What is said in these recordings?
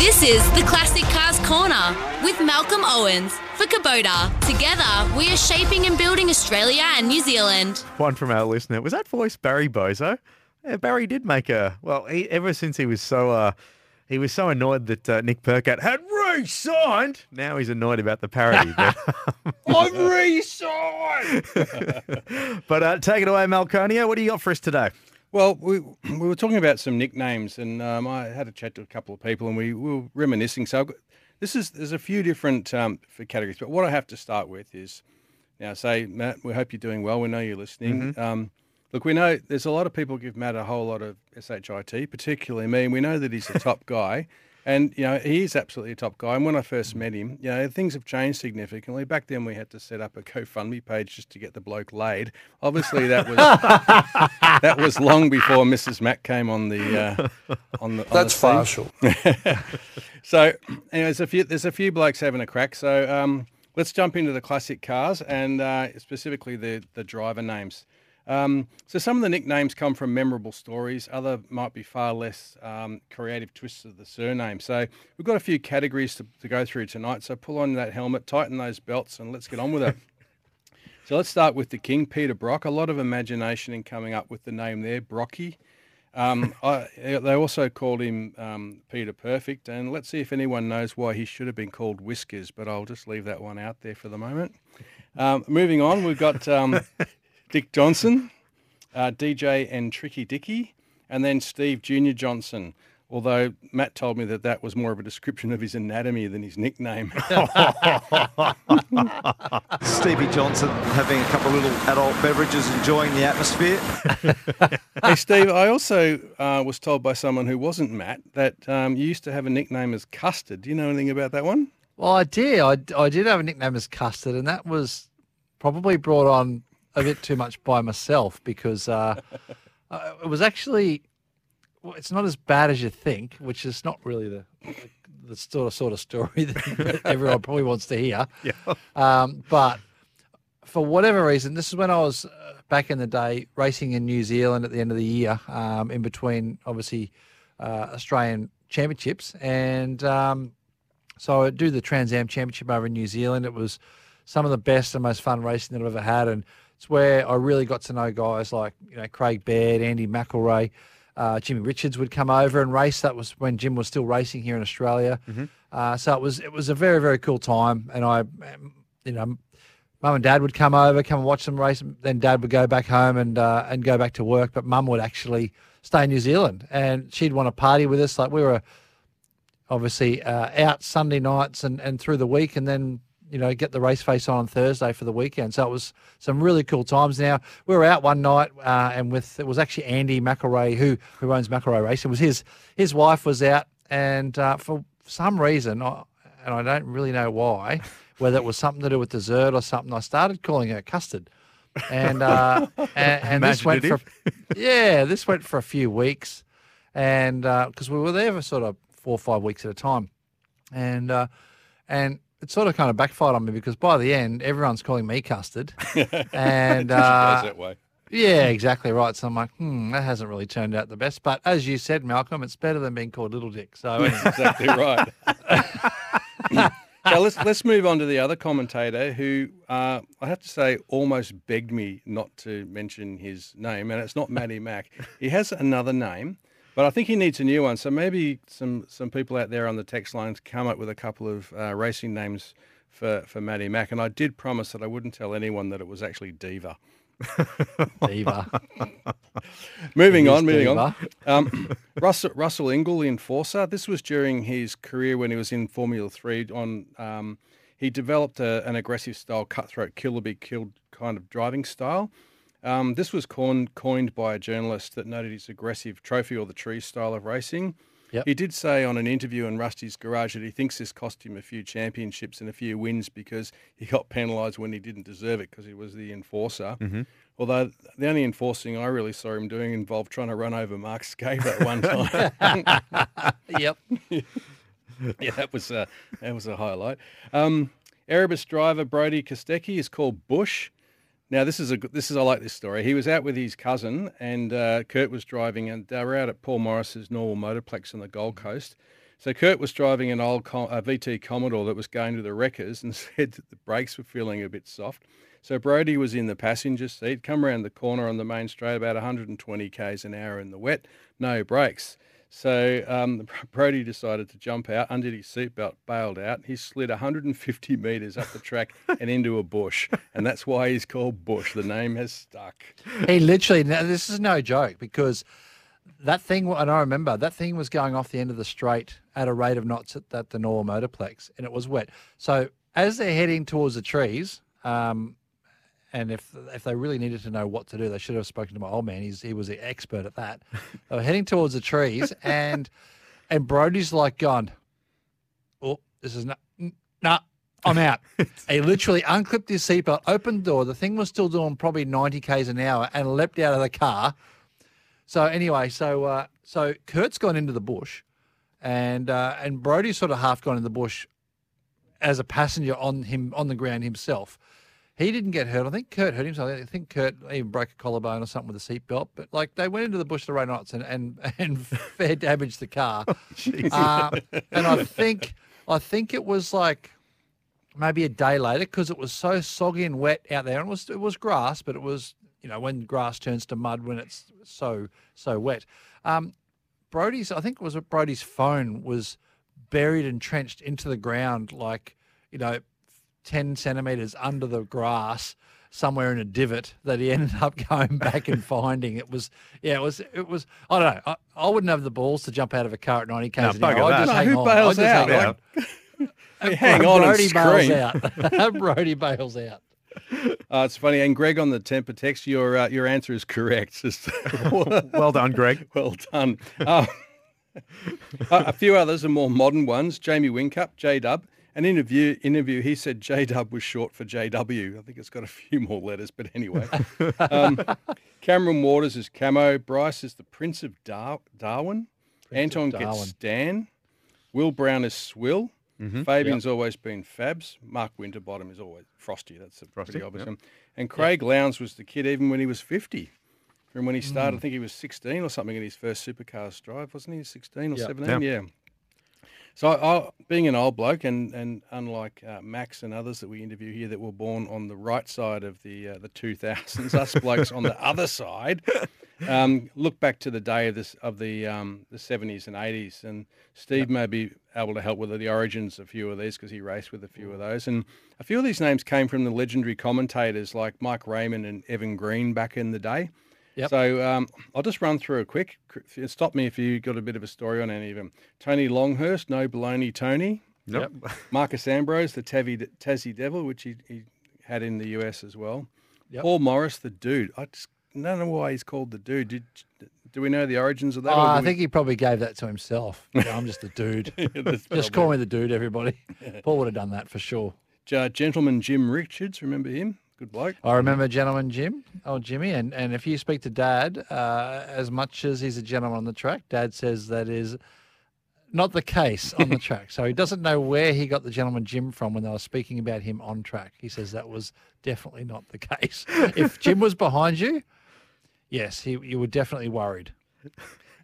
This is the Classic Cars Corner with Malcolm Owens for Kubota. Together, we are shaping and building Australia and New Zealand. One from our listener. Was that voice Barry Bozo? Yeah, Barry did make a well. He, ever since he was so uh, he was so annoyed that uh, Nick Percat had re-signed. Now he's annoyed about the parody. but, I've re-signed. but uh, take it away, Malconio. What do you got for us today? Well, we we were talking about some nicknames, and um, I had a chat to a couple of people, and we, we were reminiscing. So got, this is there's a few different um, for categories, but what I have to start with is now say Matt, we hope you're doing well. We know you're listening. Um, look, we know there's a lot of people give Matt a whole lot of shit, particularly me. And we know that he's a top guy. And you know he is absolutely a top guy. And when I first met him, you know things have changed significantly. Back then, we had to set up a GoFundMe page just to get the bloke laid. Obviously, that was that was long before Mrs. Mac came on the uh, on the. On That's the scene. So, anyways, a few, there's a few blokes having a crack. So, um, let's jump into the classic cars and uh, specifically the the driver names. Um, so, some of the nicknames come from memorable stories. Other might be far less um, creative twists of the surname. So, we've got a few categories to, to go through tonight. So, pull on that helmet, tighten those belts, and let's get on with it. So let's start with the king, Peter Brock. A lot of imagination in coming up with the name there, Brocky. Um, I, they also called him um, Peter Perfect, and let's see if anyone knows why he should have been called Whiskers, but I'll just leave that one out there for the moment. Um, moving on, we've got um, Dick Johnson, uh, DJ and Tricky Dicky, and then Steve Junior Johnson. Although Matt told me that that was more of a description of his anatomy than his nickname. Stevie Johnson having a couple of little adult beverages, enjoying the atmosphere. hey, Steve, I also uh, was told by someone who wasn't Matt that um, you used to have a nickname as Custard. Do you know anything about that one? Well, I did. I, I did have a nickname as Custard, and that was probably brought on a bit too much by myself because uh, uh, it was actually. Well, it's not as bad as you think, which is not really the the sort of sort of story that everyone probably wants to hear. Yeah. Um, but for whatever reason, this is when I was uh, back in the day racing in New Zealand at the end of the year, um, in between obviously uh, Australian championships, and um, so I do the Trans Am Championship over in New Zealand. It was some of the best and most fun racing that I've ever had, and it's where I really got to know guys like you know Craig Baird, Andy McElrea. Uh, Jimmy Richards would come over and race. That was when Jim was still racing here in Australia. Uh, so it was it was a very very cool time, and I, you know, mum and dad would come over, come and watch them race. Then dad would go back home and uh, and go back to work, but mum would actually stay in New Zealand, and she'd want to party with us. Like we were obviously uh, out Sunday nights and, and through the week, and then you know get the race face on on Thursday for the weekend. So it was some really cool times. Now we were out one night, uh, and with it was actually Andy McElrea who who owns McElrea Racing. It was his his wife was out, and uh, for some reason, I, and I don't really know why, whether it was something to do with dessert or something, I started calling her custard. And uh, and, and this went for yeah, this went for a few weeks, and because we were there for sort of four or five weeks at a time, and uh, and it sort of kind of backfired on me because by the end everyone's calling me custard, and uh, that way. yeah, exactly right. So I'm like, hmm, that hasn't really turned out the best. But as you said, Malcolm, it's better than being called Little Dick. So exactly right. so let's let's move on to the other commentator who uh, I have to say almost begged me not to mention his name, and it's not Matty Mack. He has another name, but I think he needs a new one. So maybe some some people out there on the text lines come up with a couple of uh, racing names for for Matty Mack, and I did promise that I wouldn't tell anyone that it was actually Diva. diva. Moving on, moving Diva. on. Um, Russell, Russell Ingall, the enforcer. This was during his career when he was in Formula Three. On um, he developed a, an aggressive style, cutthroat, kill or be killed kind of driving style. Um, this was coined, coined by a journalist that noted his aggressive trophy or the tree style of racing. Yep. He did say on an interview in Rusty's Garage that he thinks this cost him a few championships and a few wins because he got penalised when he didn't deserve it because he was the enforcer. Mm-hmm. Although the only enforcing I really saw him doing involved trying to run over Mark Skaife at one time. Yep. yeah, that was a that was a highlight. Um, Erebus driver Brody Kostecki is called Bush. Now this is a this is I like this story. He was out with his cousin and uh, Kurt was driving, and they were out at Paul Morris's Norwell Motorplex on the Gold Coast. So Kurt was driving an old Com- a VT Commodore that was going to the wreckers, and said that the brakes were feeling a bit soft. So Brody was in the passenger seat, come around the corner on the main straight about 120 k's an hour in the wet, no brakes. So um, Brody decided to jump out, undid his seatbelt, bailed out. He slid 150 metres up the track and into a bush. And that's why he's called Bush. The name has stuck. He literally, now this is no joke because that thing, and I remember that thing was going off the end of the straight at a rate of knots at, at the Norwell Motorplex and it was wet. So as they're heading towards the trees, um, and if if they really needed to know what to do, they should have spoken to my old man. He's he was the expert at that. They were heading towards the trees, and and Brody's like gone. Oh, this is not. Nah, I'm out. he literally unclipped his seatbelt, opened the door. The thing was still doing probably 90 k's an hour, and leapt out of the car. So anyway, so uh, so Kurt's gone into the bush, and uh, and Brody's sort of half gone in the bush as a passenger on him on the ground himself. He didn't get hurt. I think Kurt hurt himself. I think Kurt even broke a collarbone or something with a seatbelt. But like they went into the bush the right knots and and, and fair damaged the car. uh, and I think I think it was like maybe a day later because it was so soggy and wet out there. And it was it was grass, but it was you know when grass turns to mud when it's so so wet. Um, Brody's I think it was Brody's phone was buried and trenched into the ground like you know 10 centimeters under the grass somewhere in a divot that he ended up going back and finding it was yeah it was it was i don't know i, I wouldn't have the balls to jump out of a car at 90 k's an hour I'd just No, hang who on. I'd bails just out? hang on. Hang on and Brody bails scream. out Brody bails out Uh, it's funny. And Greg on the temper text, your uh, your answer is correct. Well done, Greg. well done. Um, a a few others are more modern ones. Jamie Whincup, J Dub. An interview interview. He said J Dub was short for JW. I think it's got a few more letters, but anyway. Um, Cameron Waters is Camo. Bryce is the Prince of Dar- Darwin. Anton Darwin. gets Stan. Will Brown is Swill. Fabian's always been Fabs. Mark Winterbottom is always Frosty. That's a Frosty, pretty obvious yep. one. And Craig Lowndes was the kid even when he was 50. From when he started, I think he was 16 or something in his first supercars drive, wasn't he? 16 or Yep. 17? Yeah. So, I, I, being an old bloke, and, and unlike uh, Max and others that we interview here that were born on the right side of the uh, the 2000s, us blokes on the other side, um, look back to the day of this of the um, the 70s and 80s, and Steve may be able to help with the origins of a few of these because he raced with a few of those, and a few of these names came from the legendary commentators like Mike Raymond and Evan Green back in the day. Yep. So um, I'll just run through a quick. Stop me if you got a bit of a story on any of them. Tony Longhurst, no baloney Tony. Nope. Marcos Ambrose, the Tavi, Tassie Devil, which he, he had in the US as well. Yep. Paul Morris, the Dude. I just don't know why he's called the Dude. Did, do we know the origins of that? oh, or do i we- think he probably gave that to himself You know, i'm just a dude That's just call me the dude everybody paul would have done that for sure Uh, gentleman Jim Richards, remember him? Good bloke. I remember gentleman Jim, old Jimmy, and, and if you speak to Dad, uh, as much as he's a gentleman on the track, Dad says that is not the case on the track. So he doesn't know where he got the gentleman Jim from when they were speaking about him on track. He says that was definitely not the case. if Jim was behind you, yes, he, you were definitely worried.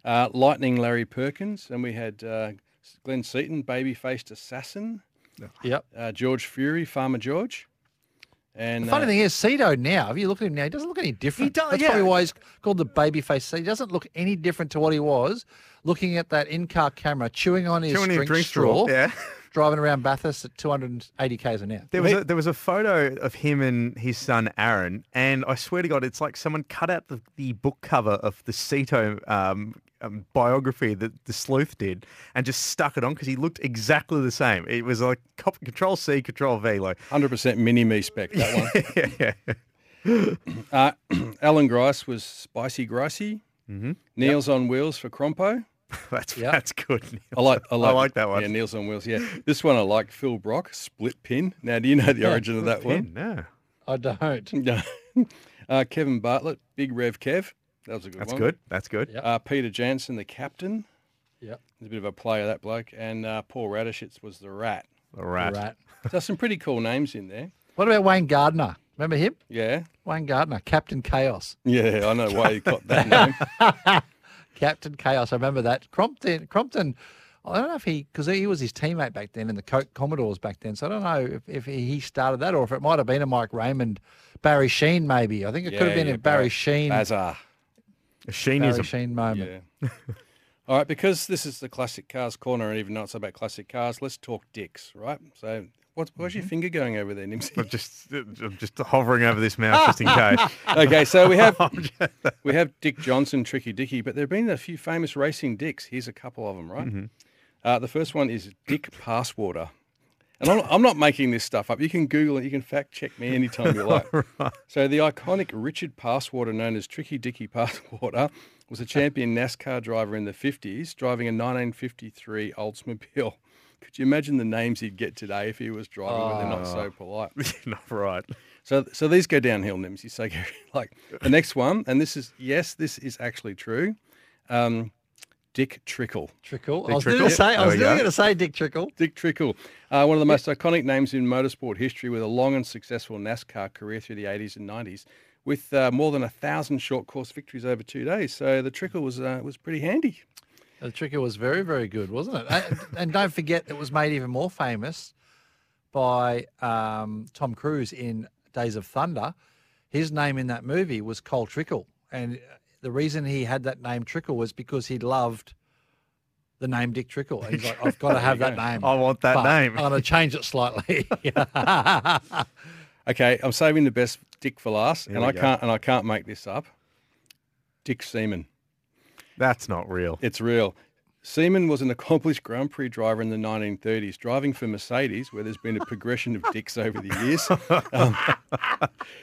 Uh, Lightning Larry Perkins, and we had uh, Glenn Seton, baby-faced assassin. Yep. Uh, George Fury, Farmer George. And The funny uh, thing is, Cedo now, if you look at him now, he doesn't look any different. He does, That's yeah. probably why he's called the baby face. He doesn't look any different to what he was looking at that in-car camera, chewing on his Chewing drink, drink straw, straw, yeah. driving around Bathurst at 280 k's an hour. There was a, there was a photo of him and his son Aaron, and I swear to God, it's like someone cut out the, the book cover of the Ceto um, um, biography that the sleuth did and just stuck it on because he looked exactly the same. It was like cop- Control C, Control V, like 100% mini me spec, that one. yeah, Uh, Alan Grice was Spicy Gricey. Mm-hmm. Neil's on Wheels for Crompo. That's Yeah. that's good. Neil. I like, I like, like that one. Yeah, Niels on wheels. Yeah, this one I like. Phil Brock, split pin. Now, do you know the Yeah, origin of that Pin, one? no. I don't. No. uh, Kevin Bartlett, Big Rev Kev. That was a good one. That's one. good. That's good. Yep. Uh, Peter Janson, the captain. Yeah. He's a bit of a player, that bloke. And uh, Paul Radisich was the rat. The rat. Rat. So some pretty cool names in there. What about Wayne Gardner? Remember him? Yeah. Wayne Gardner, Captain Chaos. Yeah, I know why he got that name. Captain Chaos. I remember that. Crompton. Crompton. I don't know if he, because he was his teammate back then in the Coke Commodores back then. So I don't know if, if he started that or if it might have been a Mike Raymond, Barry Sheene maybe. I think it could have been yeah, a Barry Barry- Sheene, Bazaar. Sheene Barry is a Sheen moment. Yeah. All right, because this is the classic cars corner, and even though it's about classic cars, let's talk dicks, right? So, what, what's your finger going over there, Nimsy? I'm just I'm just hovering over this mouse just in case. okay, so we have we have Dick Johnson, Tricky Dicky, but there have been a few famous racing dicks. Here's a couple of them, right? Uh, the first one is Dick Passwater. And I'm, I'm not making this stuff up. You can Google it. You can fact check me anytime you like. So the iconic Richard Passwater, known as Tricky Dicky Passwater, was a champion NASCAR driver in the 50s, driving a 1953 Oldsmobile. Could you imagine the names he'd get today if he was driving when they're not so polite? Not right. So, so these go downhill, Nimsy. So, like the next one, and this is yes, this is actually true. Um, Dick Trickle. Trickle. Dick I was Trickle. going to say, I was going to say Dick Trickle. Dick Trickle, uh, one of the most iconic names in motorsport history, with a long and successful NASCAR career through the 80s and 90s, with uh, more than a thousand short course victories over two days. So the Trickle was uh, was pretty handy. The Trickle was very, very good, wasn't it? and, and don't forget, it was made even more famous by um, Tom Cruise in Days of Thunder. His name in that movie was Cole Trickle. And the reason he had that name Trickle was because he loved the name Dick Trickle. And he's like, I've got to have that name. I want that but name. I'm going to change it slightly. Okay, I'm saving the best Dick for last, and I go. can't and I can't make this up. Dick Seaman. That's not real. It's real. Seaman was an accomplished Grand Prix driver in the 1930s, driving for Mercedes, where there's been a progression of dicks over the years. Um,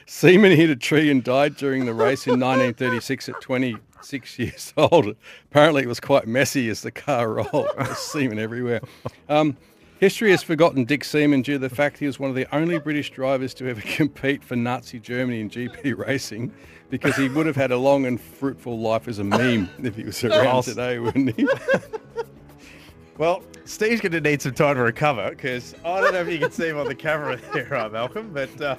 Seaman hit a tree and died during the race in 1936 at 26 years old. Apparently, it was quite messy as the car rolled. Semen everywhere. Um, history has forgotten Dick Seaman due to the fact he was one of the only British drivers to ever compete for Nazi Germany in GP racing because he would have had a long and fruitful life as a meme if he was around today, wouldn't he? Well, Steve's going to need some time to recover because I don't know if you can see him on the camera there, right, Malcolm, but uh,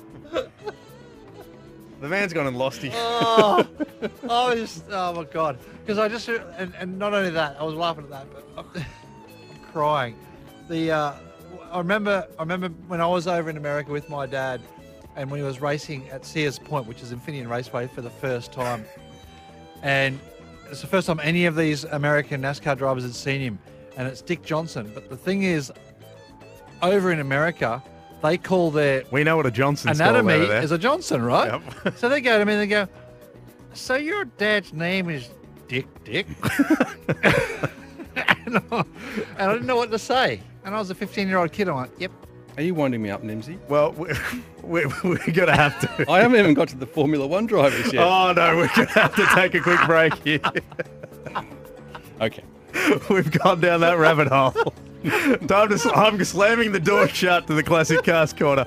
the man's gone and lost his. oh, I was just, oh my God. Because I just, and, and not only that, I was laughing at that, but I'm, I'm crying. The, uh, I remember, I remember when I was over in America with my dad and when he was racing at Sears Point, which is Infineon Raceway for the first time. And it's the first time any of these American NASCAR drivers had seen him. And it's Dick Johnson. But the thing is, over in America, they call their We know what a Johnson anatomy is a Johnson, right? Yep. so they go to me and they go, "So your dad's name is Dick Dick?" and, I, and I didn't know what to say. And I was a 15-year-old kid. I'm like, "Yep." Are you winding me up, Nimsy? Well, we, we, we're going to have to. I haven't even got to the Formula One drivers yet. Oh, no, we're going to have to take a quick break here. Okay. We've gone down that rabbit hole. Time to, I'm slamming the door shut to the Classic Cars Corner.